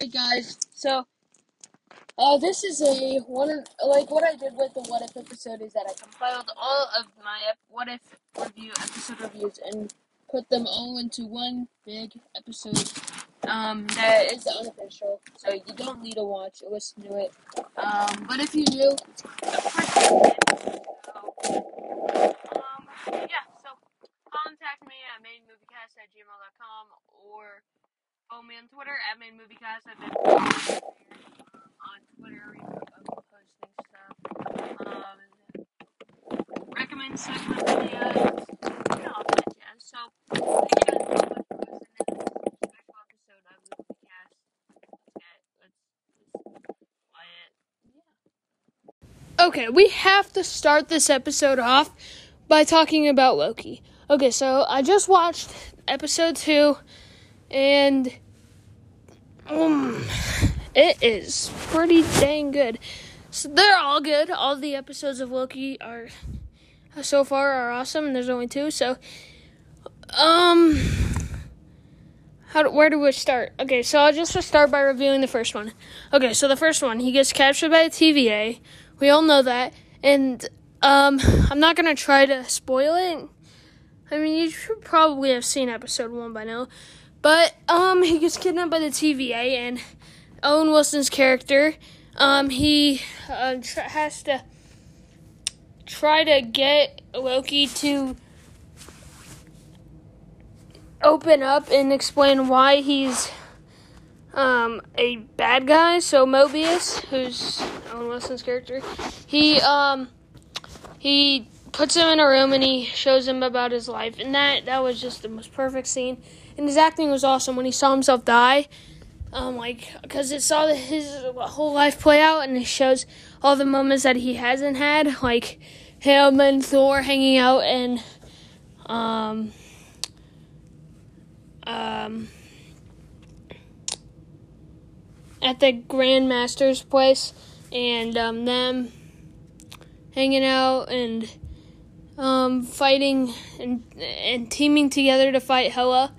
Hey guys, so uh, this is a one of, like what I did with the What If episode is that I compiled all of my ep- What If review episode reviews and put them all into one big episode um, that is unofficial, so you don't need to watch or listen to it. Um, but if you do, um, yeah, so contact me at mainmoviecast at gmail.com or me on Twitter at mainmoviecast. I've been on Twitter, posting stuff. Um, recommend segment videos, you all that jazz. So, thank you guys so much for listening episode of quiet. Yeah. Okay, we have to start this episode off by talking about Loki. Okay, so I just watched episode two, and um, it is pretty dang good. So they're all good. All the episodes of Loki are so far are awesome, there's only two. So, um, how do, where do we start? Okay, so I'll just start by reviewing the first one. Okay, so the first one, he gets captured by the TVA. We all know that, and um, I'm not gonna try to spoil it. I mean, you should probably have seen episode one by now. But um, he gets kidnapped by the TVA, and Owen Wilson's character, um, he uh, tr- has to try to get Loki to open up and explain why he's um, a bad guy. So Mobius, who's Owen Wilson's character, he um, he puts him in a room and he shows him about his life, and that that was just the most perfect scene. And his acting was awesome when he saw himself die. Um, like, because it saw his whole life play out, and it shows all the moments that he hasn't had, like him and Thor hanging out and um, um, at the Grandmaster's place, and um, them hanging out and um, fighting and and teaming together to fight Hela,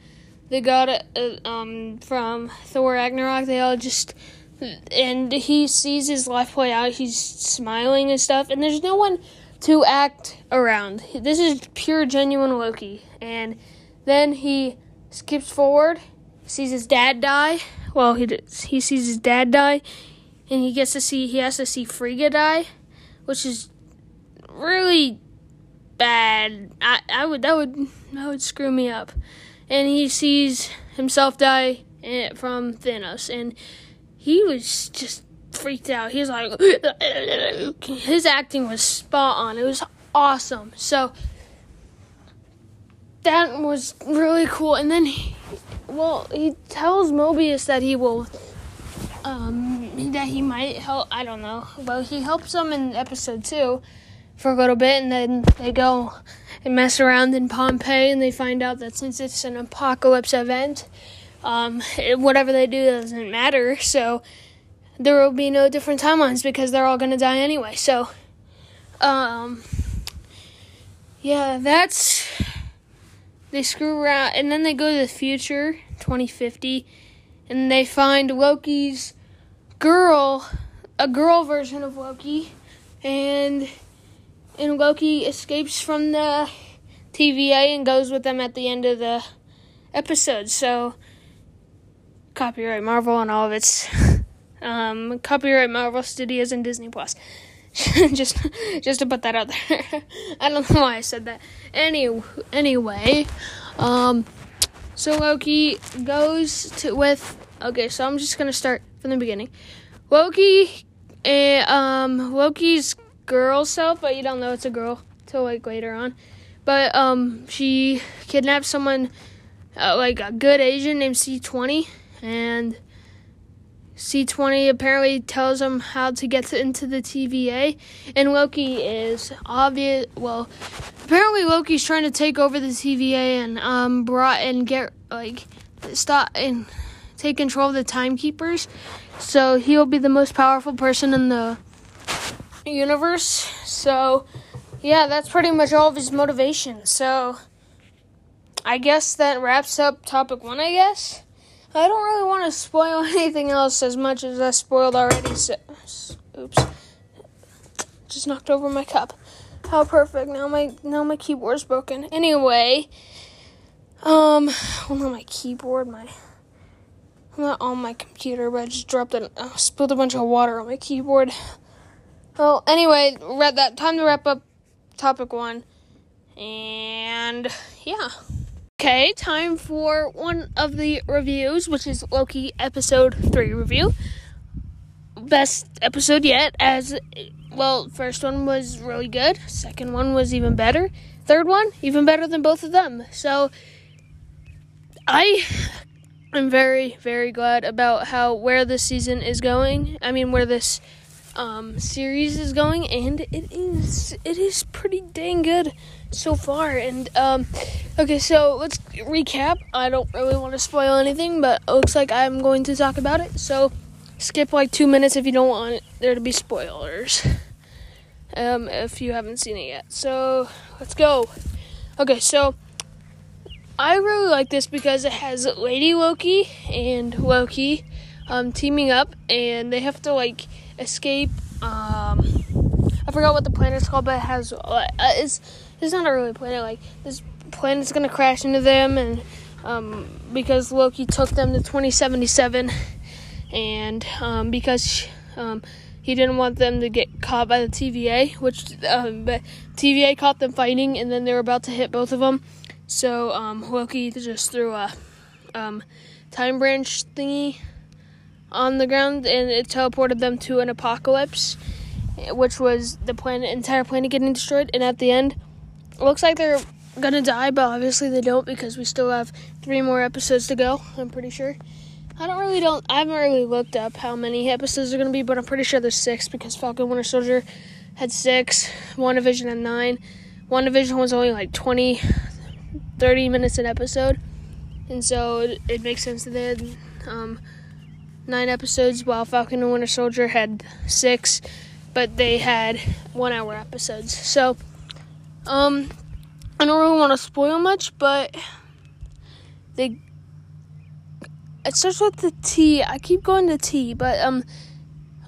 the god uh, um, from Thor Ragnarok. They all just and he sees his life play out. He's smiling and stuff, and there's no one to act around. This is pure, genuine Loki. And then he skips forward, sees his dad die. Well, he he sees his dad die, and he gets to see he has to see Frigga die, which is really bad. I, I would that would that would screw me up. And he sees himself die eh, from Thanos, and he was just freaked out. He was like, his acting was spot on. It was awesome. So that was really cool. And then, he, well, he tells Mobius that he will, um, that he might help. I don't know. Well, he helps them in episode two for a little bit, and then they go and mess around in Pompeii, and they find out that since it's an apocalypse event, um, whatever they do doesn't matter. So there will be no different timelines because they're all going to die anyway. So, um, yeah, that's they screw around, and then they go to the future, 2050, and they find Loki's girl, a girl version of Loki, and and Loki escapes from the TVA and goes with them at the end of the episode. So, copyright Marvel and all of its um, copyright Marvel Studios and Disney Plus. just just to put that out there. I don't know why I said that. Any anyway, um, so Loki goes to with okay. So I'm just gonna start from the beginning. Loki, uh, um, Loki's girl self, but you don't know it's a girl till like later on. But um, she kidnaps someone, uh, like a good Asian named C20, and C20 apparently tells him how to get to, into the TVA, and Loki is obvious. Well, apparently Loki's trying to take over the TVA and um brought and get like stop and take control of the timekeepers. So he'll be the most powerful person in the universe. So yeah, that's pretty much all of his motivation. So I guess that wraps up topic one. I guess. I don't really want to spoil anything else as much as I spoiled already. So, oops, just knocked over my cup. How perfect! Now my now my keyboard's broken. Anyway, um, well not my keyboard, my not on my computer, but I just dropped it. Uh, spilled a bunch of water on my keyboard. Well, anyway, read that time to wrap up topic one, and yeah. Okay, time for one of the reviews, which is Loki episode 3 review. Best episode yet, as well, first one was really good, second one was even better, third one, even better than both of them. So, I am very, very glad about how where this season is going. I mean, where this um, series is going, and it is it is pretty dang good so far. And um, okay, so let's recap. I don't really want to spoil anything, but it looks like I'm going to talk about it. So skip like two minutes if you don't want there to be spoilers. Um, if you haven't seen it yet. So let's go. Okay, so I really like this because it has Lady Loki and Loki um, teaming up, and they have to like escape. Um, I forgot what the planet's called, but it has uh, it's it's not a really planet. Like this planet's gonna crash into them, and um, because Loki took them to 2077, and um, because um, he didn't want them to get caught by the TVA, which um, but TVA caught them fighting, and then they were about to hit both of them. So um, Loki just threw a um, time branch thingy on the ground and it teleported them to an apocalypse, which was the planet, entire planet getting destroyed. And at the end, it looks like they're gonna die, but obviously they don't because we still have three more episodes to go. I'm pretty sure. I don't really don't. I haven't really looked up how many episodes are gonna be, but I'm pretty sure there's six because Falcon Winter Soldier had six, WandaVision had nine. WandaVision was only like 20, 30 minutes an episode, and so it, it makes sense that they had um, nine episodes, while Falcon and Winter Soldier had six, but they had one hour episodes. So, um, I don't really want to spoil much, but they. It starts with the T. I keep going to T, but um,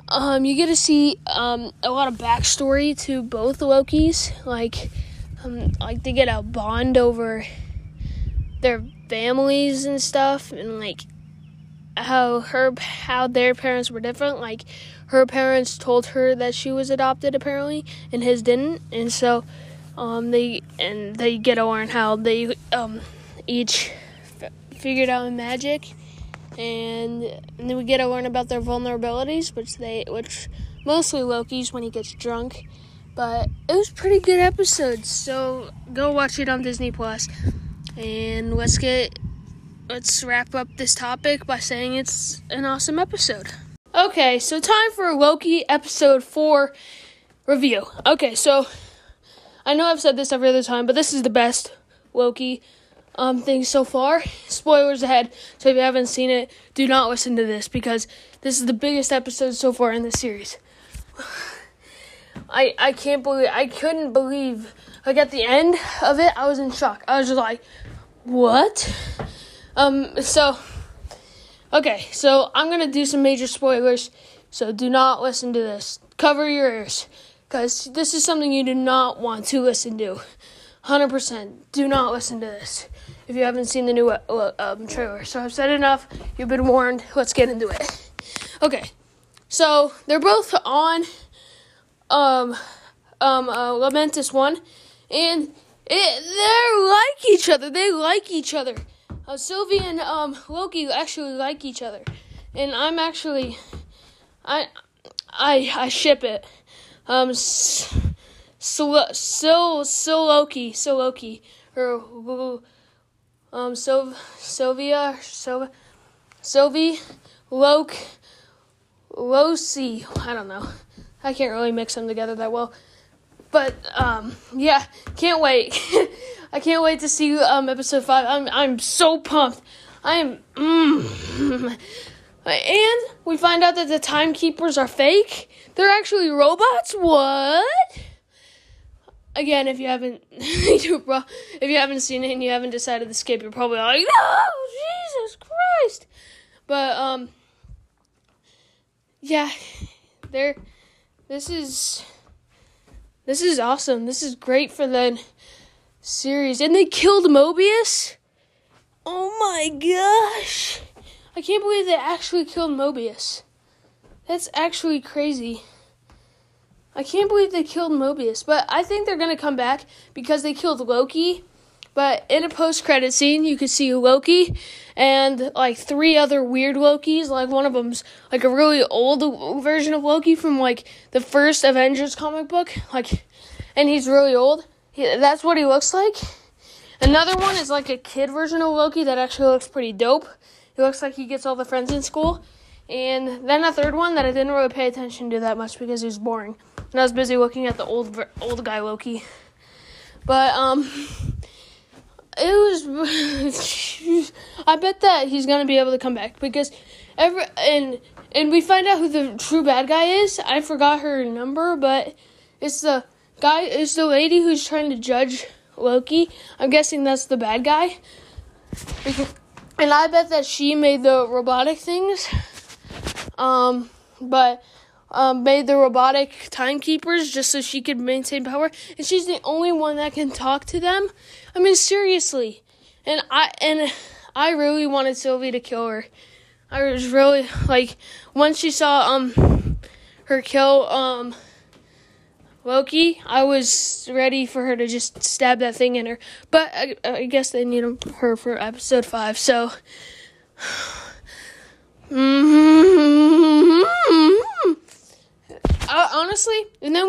um, you get to see um a lot of backstory to both Lokis. Like, um, like they get a bond over their families and stuff, and like how her how their parents were different. Like her parents told her that she was adopted apparently and his didn't. And so um they and they get to learn how they um each f- figured out magic. And, and then we get to learn about their vulnerabilities which they which mostly Loki's when he gets drunk. But it was pretty good episodes so go watch it on Disney Plus. And let's get let's wrap up this topic by saying it's an awesome episode. Okay, so time for Loki episode 4 review. Okay, so I know I've said this every other time, but this is the best Loki um thing so far. Spoilers ahead. So if you haven't seen it, do not listen to this because this is the biggest episode so far in the series. I I can't believe I couldn't believe like at the end of it, I was in shock. I was just like, "What?" Um, so, okay, so I'm gonna do some major spoilers, so do not listen to this. Cover your ears, because this is something you do not want to listen to. 100%. Do not listen to this if you haven't seen the new uh, um, trailer. So I've said enough. You've been warned. Let's get into it. Okay, so they're both on um, um, uh, Lamentis 1, and it, they're like each other. They like each other uh, Sylvie and um, Loki actually like each other, and I'm actually, I, I, I ship it. Um, so, so, so Loki, so Loki, or um, so Sylvia, so Sylvie, Loke, Losi. I don't know. I can't really mix them together that well. But um, yeah, can't wait. I can't wait to see um episode five. I'm I'm so pumped. I'm mm. and we find out that the timekeepers are fake. They're actually robots. What? Again, if you haven't, if you haven't seen it and you haven't decided to skip, you're probably like, no, Jesus Christ. But um, yeah, there. This is this is awesome. This is great for the series, and they killed Mobius. Oh my gosh! I can't believe they actually killed Mobius. That's actually crazy. I can't believe they killed Mobius, but I think they're gonna come back because they killed Loki. But in a post-credit scene, you could see Loki and like three other weird Lokis. Like one of them's like a really old version of Loki from like the first Avengers comic book. Like, and he's really old. He, that's what he looks like. Another one is like a kid version of Loki that actually looks pretty dope. He looks like he gets all the friends in school. And then a third one that I didn't really pay attention to that much because he was boring. And I was busy looking at the old old guy Loki. But um it was I bet that he's to be able to come back because every and and we find out who the true bad guy is. I forgot her number, but it's the guy it's the lady who's trying to judge Loki. I'm guessing that's the bad guy. Because, and I bet that she made the robotic things. Um, but um, made the robotic timekeepers just so she could maintain power, and she's the only one that can talk to them. I mean, seriously, and I and I really wanted Sylvie to kill her. I was really like once she saw um her kill um Loki, I was ready for her to just stab that thing in her. But I, I guess they need her for episode five, so.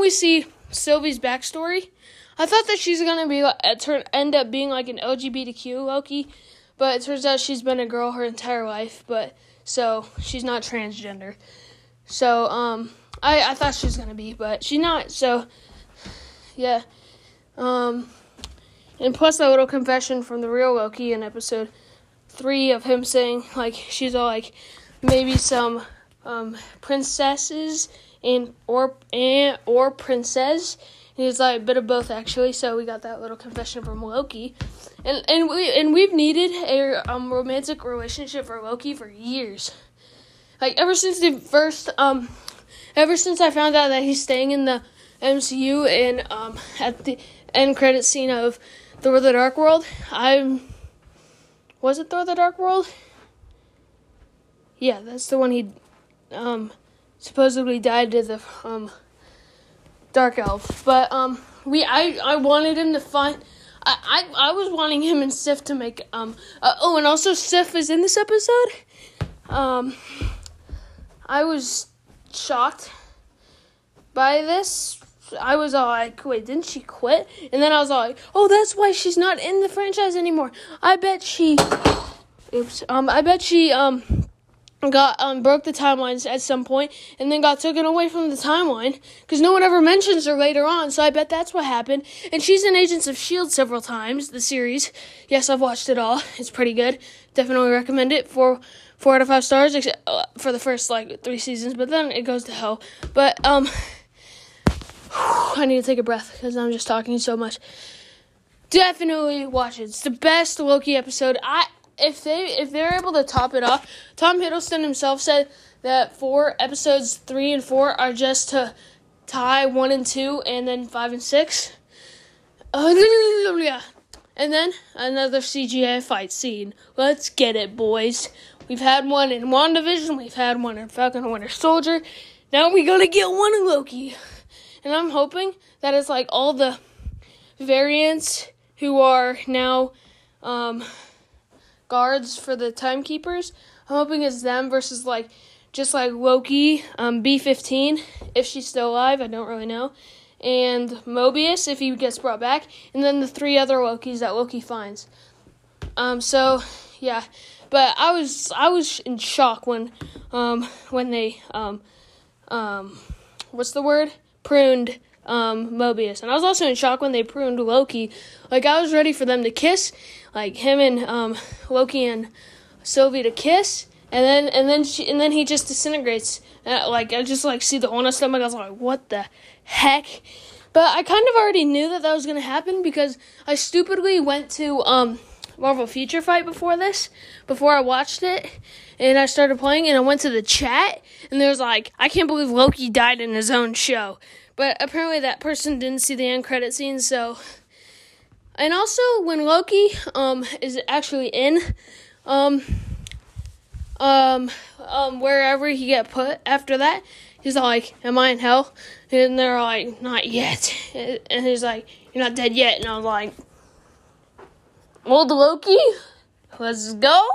We see Sylvie's backstory. I thought that she's gonna be turn end up being like an LGBTQ Loki, but it turns out she's been a girl her entire life. But so she's not transgender. So um, I I thought she was gonna be, but she's not. So yeah, um, and plus a little confession from the real Loki in episode three of him saying like she's all like maybe some um, princesses and or and or princess. And he's like a bit of both actually. So we got that little confession from Loki, and and we and we've needed a um, romantic relationship for Loki for years. Like ever since the first um, ever since I found out that he's staying in the MCU and um at the end credit scene of Thor: The Dark World, I'm was it Thor: The Dark World? Yeah, that's the one he um, supposedly died to the um, dark elf. But um, we I I wanted him to find. I, I, I was wanting him and Sif to make um uh, oh and also Sif is in this episode. Um, I was shocked by this. I was all like, wait, didn't she quit? And then I was all like, oh, that's why she's not in the franchise anymore. I bet she, oops, um, I bet she um got um broke the timelines at some point and then got taken away from the timeline because no one ever mentions her later on so i bet that's what happened. And she's in agents of shield several times the series. Yes i've watched it all. It's pretty good. Definitely recommend it. For four out of five stars except uh, for the first like three seasons but then it goes to hell. But um i need to take a breath because i'm just talking so much. Definitely watch it. It's the best loki episode. I if they if they're able to top it off, Tom Hiddleston himself said that four episodes three and four are just to tie one and two, and then five and six. Yeah. And then another CGI fight scene. Let's get it, boys. We've had one in WandaVision, we've had one in Falcon Winter Soldier. Now we're gonna get one in Loki. And I'm hoping that it's like all the variants who are now um, guards for the timekeepers. I'm hoping it's them versus like just like Loki, um, B15 if she's still alive. I don't really know, and Mobius if he gets brought back, and then the three other Lokis that Loki finds. Um, so yeah, but I was I was in shock when um when they um um what's the word pruned um, Mobius. And I was also in shock when they pruned Loki. Like I was ready for them to kiss, like him and um, Loki and Sylvie to kiss, and then and then she and then he just disintegrates. Uh, like I just like see the honest stomach. I was like, what the heck? But I kind of already knew that that was gonna happen because I stupidly went to um Marvel Future Fight before this, before I watched it, and I started playing, and I went to the chat, and there was like, I can't believe Loki died in his own show. But apparently that person didn't see the end credit scene, so. And also, when Loki um is actually in, um, um, um, wherever he get put after that, he's like, "Am I in hell?" And they're like, "Not yet." And he's like, "You're not dead yet." And I'm like, "Old Loki, let's go."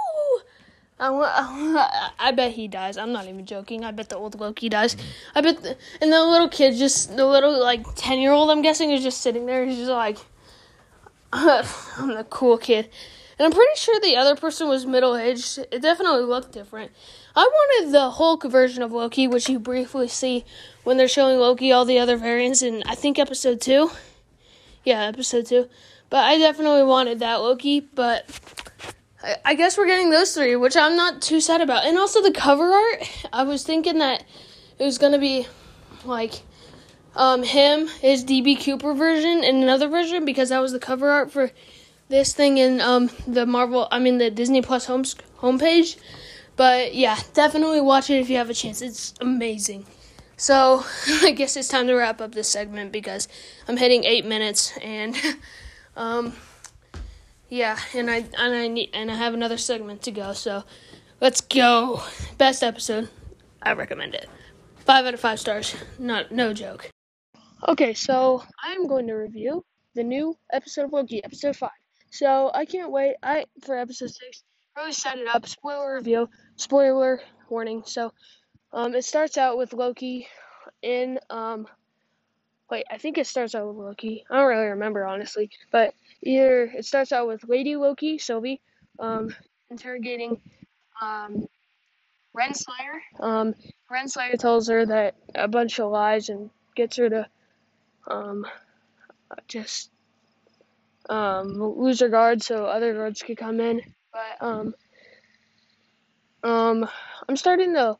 I, bet he dies. I'm not even joking. I bet the old Loki dies. I bet, the, and the little kid, just the little like ten year old, I'm guessing, is just sitting there. He's just like, I'm the cool kid. And I'm pretty sure the other person was middle aged. It definitely looked different. I wanted the Hulk version of Loki, which you briefly see when they're showing Loki all the other variants in, I think, episode 2. Yeah, episode 2. But I definitely wanted that Loki, but I, guess we're getting those three, which I'm not too sad about. And also the cover art, I was thinking that it was to be like um, him, his DB Cooper version, and another version because that was the cover art for this thing in um, the Marvel, I mean the Disney Plus home homepage. But yeah, definitely watch it if you have a chance. It's amazing. So I guess it's time to wrap up this segment because I'm hitting eight minutes and um, yeah, and I and I need and I have another segment to go. So let's go. Best episode. I recommend it. Five out of five stars. Not no joke. Okay, so I'm going to review the new episode of Loki, episode five. So I can't wait. I for episode six. Really set it up. Spoiler review. Spoiler warning. So, um, it starts out with Loki in um. Wait, I think it starts out with Loki. I don't really remember honestly, but either it starts out with Lady Loki, Sylvie, um, interrogating um, Renslayer. Um, Renslayer tells her that a bunch of lies and gets her to um, just um, lose her guard so other guards could come in. But um, um, I'm starting to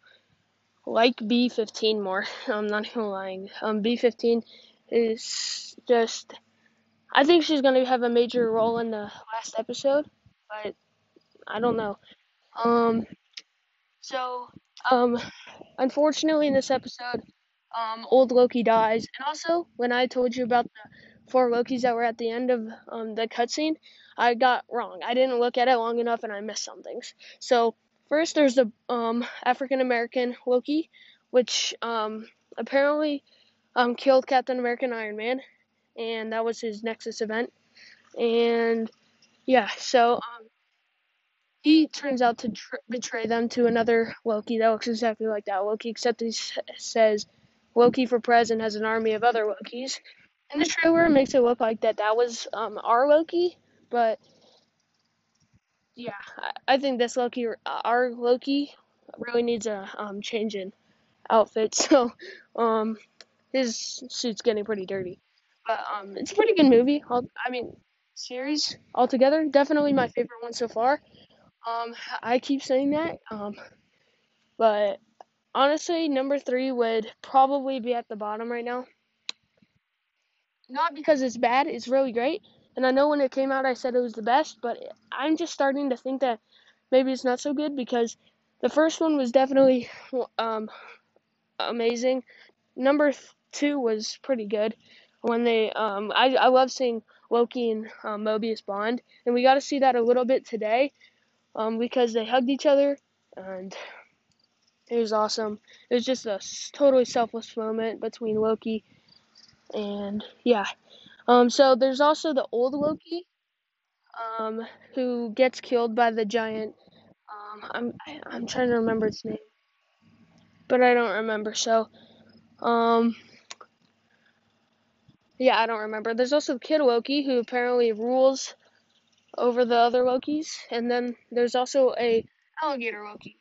like B15 more. I'm not even lying. Um, B15 is just. I think she's gonna have a major role in the last episode, but I don't know. Um, so um, unfortunately in this episode, um, old Loki dies, and also when I told you about the four Lokis that were at the end of um, the cutscene, I got wrong. I didn't look at it long enough and I missed some things. So, first there's the um, African American Loki, which um, apparently um, killed Captain America and Iron Man, and that was his Nexus event. And yeah, so um, he turns out to tr- betray them to another Loki that looks exactly like that Loki, except he says Loki for president has an army of other Lokis in the trailer it makes it look like that that was um, our Loki, but yeah, I, think this Loki, our Loki, really needs a um, change in outfit. So um, his suit's getting pretty dirty, but um, it's a pretty good movie. I mean, series altogether, definitely my favorite one so far. Um, I keep saying that, um, but honestly, number three would probably be at the bottom right now not because it's bad, it's really great. And I know when it came out, I said it was the best, but I'm just starting to think that maybe it's not so good because the first one was definitely um, amazing. Number two was pretty good. When they, um, I, I love seeing Loki and um, Mobius bond, and we got to see that a little bit today, um, because they hugged each other, and it was awesome. It was just a totally selfless moment between Loki and yeah. Um, so there's also the old Loki, um, who gets killed by the giant. Um, I'm I'm trying to remember its name, but I don't remember. So, um, yeah, I don't remember. There's also the Kid Loki, who apparently rules over the other Lokis, and then there's also a alligator Loki.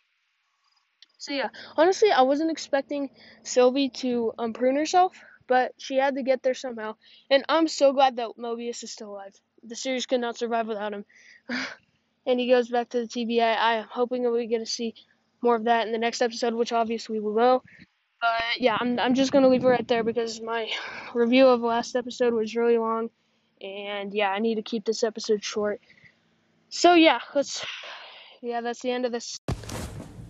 So yeah, honestly, I wasn't expecting Sylvie to um, prune herself but she had to get there somehow. And I'm so glad that Mobius is still alive. The series could not survive without him. and he goes back to the TVA. I am hoping that we get to see more of that in the next episode, which obviously we will. But yeah, I'm I'm just gonna leave it right there because my review of the last episode was really long, and yeah, I need to keep this episode short. So yeah, let's yeah, that's the end of this.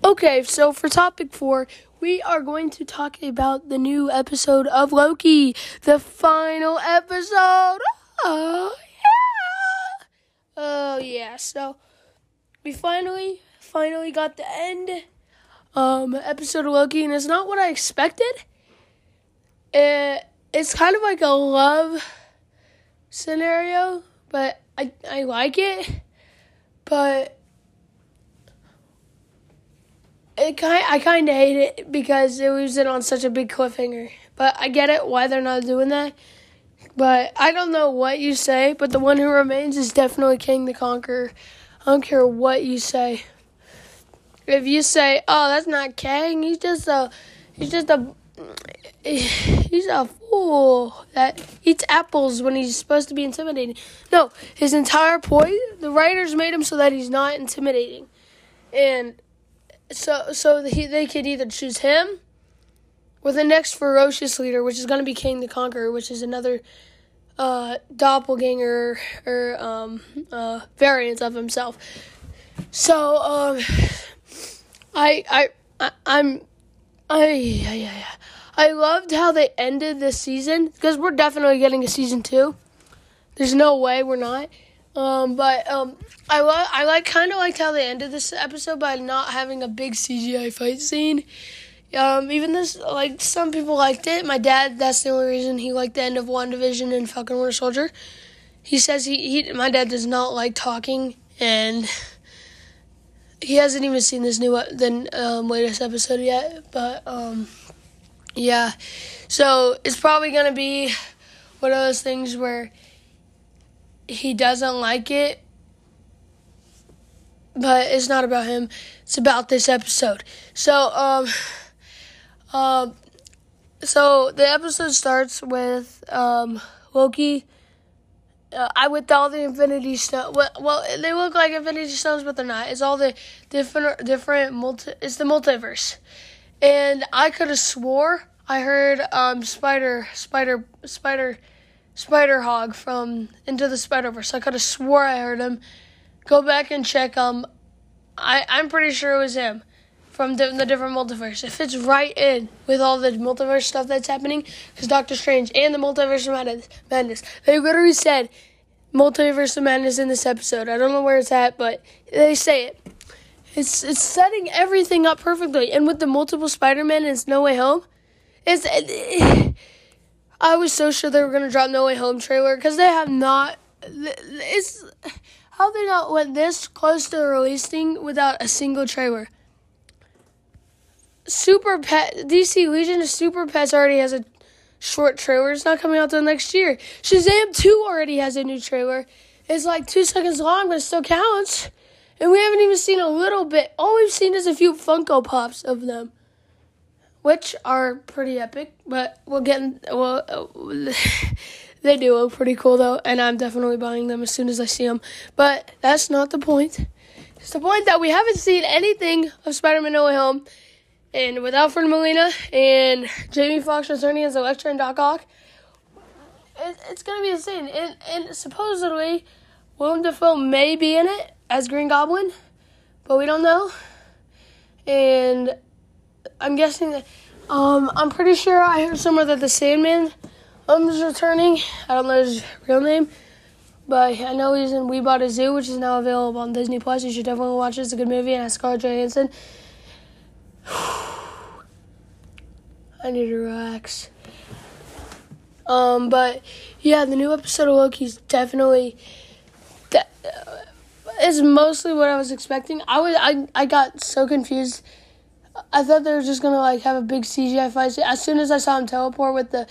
Okay, so for topic four, we are going to talk about the new episode of Loki, the final episode. Oh yeah, oh yeah. So we finally, finally got the end um episode of Loki, and it's not what I expected. It, it's kind of like a love scenario, but I I like it but it kind I kind of hate it because it leaves it on such a big cliffhanger. But I get it why they're not doing that. But I don't know what you say, but the one who remains is definitely Kang the Conqueror. I don't care what you say. If you say, "Oh, that's not Kang," he's just a, he's just a, he's a fool that eats apples when he's supposed to be intimidating. No, his entire point, the writers made him so that he's not intimidating, and so so he, they could either choose him or the next ferocious leader, which is going to be Kang the Conqueror, which is another uh, doppelganger or um, uh, variant of himself. So um, I I, I I'm I, I, I I loved how they ended this season because we're definitely getting a season two. There's no way we're not. Um, but um, I lo- I like kind of liked how they ended this episode by not having a big CGI fight scene. Um, even this, like some people liked it. My dad, that's the only reason he liked the end of WandaVision and Falcon Winter Soldier. He says he, he my dad does not like talking and he hasn't even seen this new the um, latest episode yet. But um, yeah. So it's probably to be one of those things where he doesn't like it, but it's not about him. It's about this episode. So, um, um, so the episode starts with um, Loki. Uh, I with all the Infinity Stones. Well, well, they look like Infinity Stones, but they're not. It's all the different, different multi. It's the multiverse, and I could have swore I heard um, Spider, Spider, Spider, Spider-Ham from Into the Spider Verse. I could have swore I heard him. Go back and check. Um, I I'm pretty sure it was him from the, the different multiverse. It fits right in with all the multiverse stuff that's happening. Because Doctor Strange and the Multiverse of Madness, they literally said Multiverse of Madness in this episode. I don't know where it's at, but they say it. It's it's setting everything up perfectly, and with the multiple Spider-Man and it's No Way Home, it's. It, I was so sure they were gonna drop No Way Home trailer because they have not. It's how they not went this close to releasing without a single trailer. Super Pet DC Legion of Super Pets already has a short trailer. It's not coming out till next year. Shazam 2 already has a new trailer. It's like two seconds long, but it still counts. And we haven't even seen a little bit. All we've seen is a few Funko Pops of them, which are pretty epic. But we'll get in, well, they do look pretty cool though, and I'm definitely buying them as soon as I see them. But that's not the point. It's the point that we haven't seen anything of Spider-Man No Way Home and with Alfred Molina and Jamie Foxx returning as Electro and Doc Ock, it, it's gonna be insane. And, and supposedly, Willem Dafoe may be in it as Green Goblin, but we don't know. And I'm guessing that, um, I'm pretty sure I heard somewhere that the Sandman um, is returning. I don't know his real name. But I know he's in We Bought a Zoo, which is now available on Disney Plus. You should definitely watch it. It's a good movie and has Scarlett Johansson. I need to relax. Um, but yeah, the new episode of Loki's definitely that uh, is mostly what I was expecting. I was I I got so confused. I thought they were just gonna like have a big CGI fight. As soon as I saw him teleport with the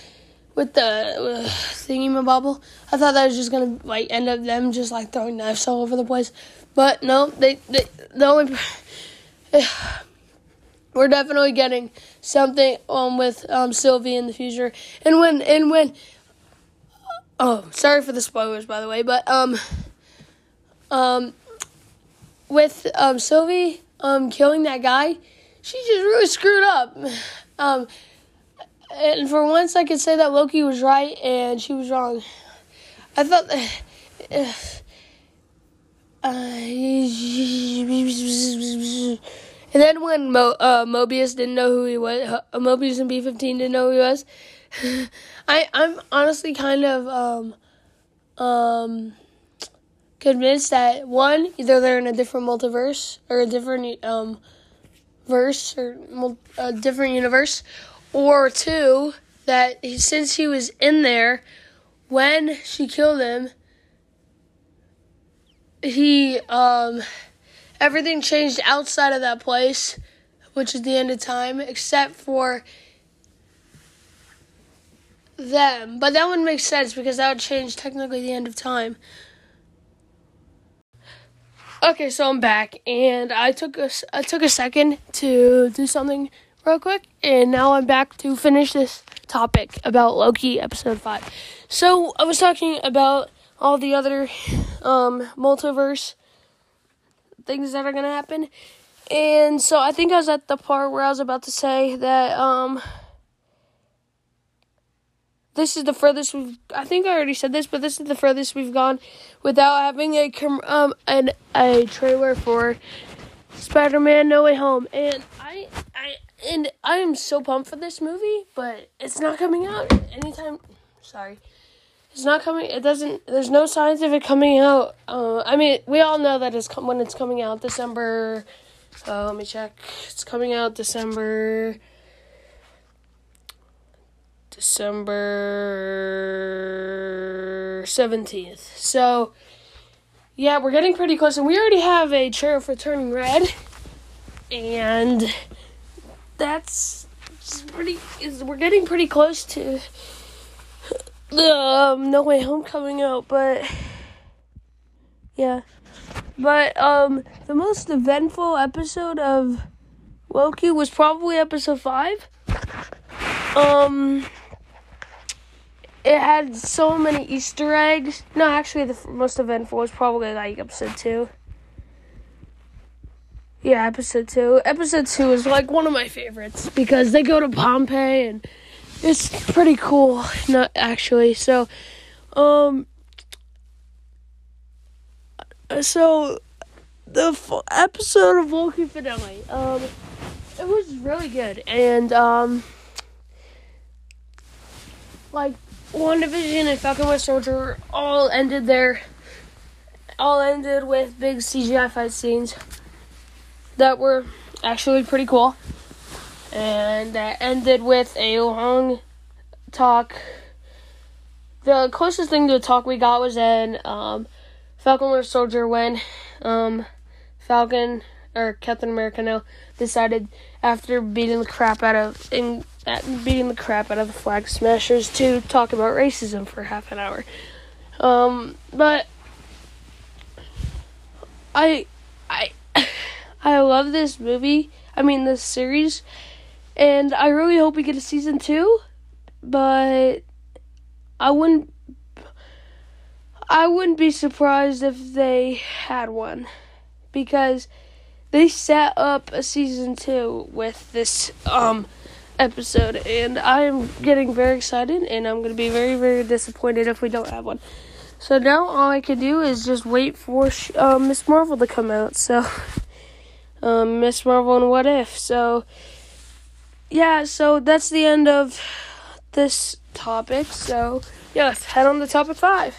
with the uh, thingy bubble, I thought that was just gonna like end up them just like throwing knives all over the place. But no, they, they the only we're definitely getting something um with um Sylvie in the future. And when and when oh, sorry for the spoilers by the way, but um um with um Sylvie um killing that guy, she just really screwed up. Um and for once I could say that Loki was right and she was wrong. I thought that Uh, and then when Mo, uh, Mobius didn't know who he was, uh, Mobius and B fifteen didn't know who he was. I I'm honestly kind of um um convinced that one either they're in a different multiverse or a different um verse or a different universe, or two that since he was in there when she killed him, he um everything changed outside of that place, which is the end of time, except for them. But that wouldn't make sense because that would change technically the end of time. Okay, so I'm back, and I took a I took a second to do something real quick, and now I'm back to finish this topic about Loki episode five. So I was talking about all the other um, multiverse things that are gonna happen, and so I think I was at the part where I was about to say that um this is the furthest we've. I think I already said this, but this is the furthest we've gone without having a um an a trailer for Spider-Man: No Way Home, and I I and I am so pumped for this movie, but it's not coming out anytime. Sorry. It's not coming. It doesn't. There's no signs of it coming out. Uh, I mean, we all know that it's com- when it's coming out December. Uh, let me check. It's coming out December December 17th. So, yeah, we're getting pretty close. And we already have a chair for Turning Red. And that's pretty. Is We're getting pretty close to the um, No Way Home coming out. But, yeah. But um, the most eventful episode of Loki was probably episode 5. Um it had so many Easter eggs. No, actually, the most eventful was probably like episode two. Yeah, episode two. Episode two is like one of my favorites because they go to Pompeii and it's pretty cool. Not actually. So, um, so the f- episode of Loki Finale, um, it was really good and um, like WandaVision and Falcon Winter Soldier all ended there. All ended with big CGI fight scenes that were actually pretty cool. And that ended with a long talk. The closest thing to a talk we got was in um, Falcon Winter Soldier when um, Falcon or Captain America now decided after beating the crap out of in beating the crap out of the flag smashers to talk about racism for half an hour. Um, but I I I love this movie. I mean this series, and I really hope we get a season two. But I wouldn't I wouldn't be surprised if they had one because they set up a season two with this um episode, and I am getting very excited, and I'm to be very, very disappointed if we don't have one. So now all I can do is just wait for uh, Miss Marvel to come out. So, um, Miss Marvel and What If. So, yeah, so that's the end of this topic. So, yes, head on to topic five.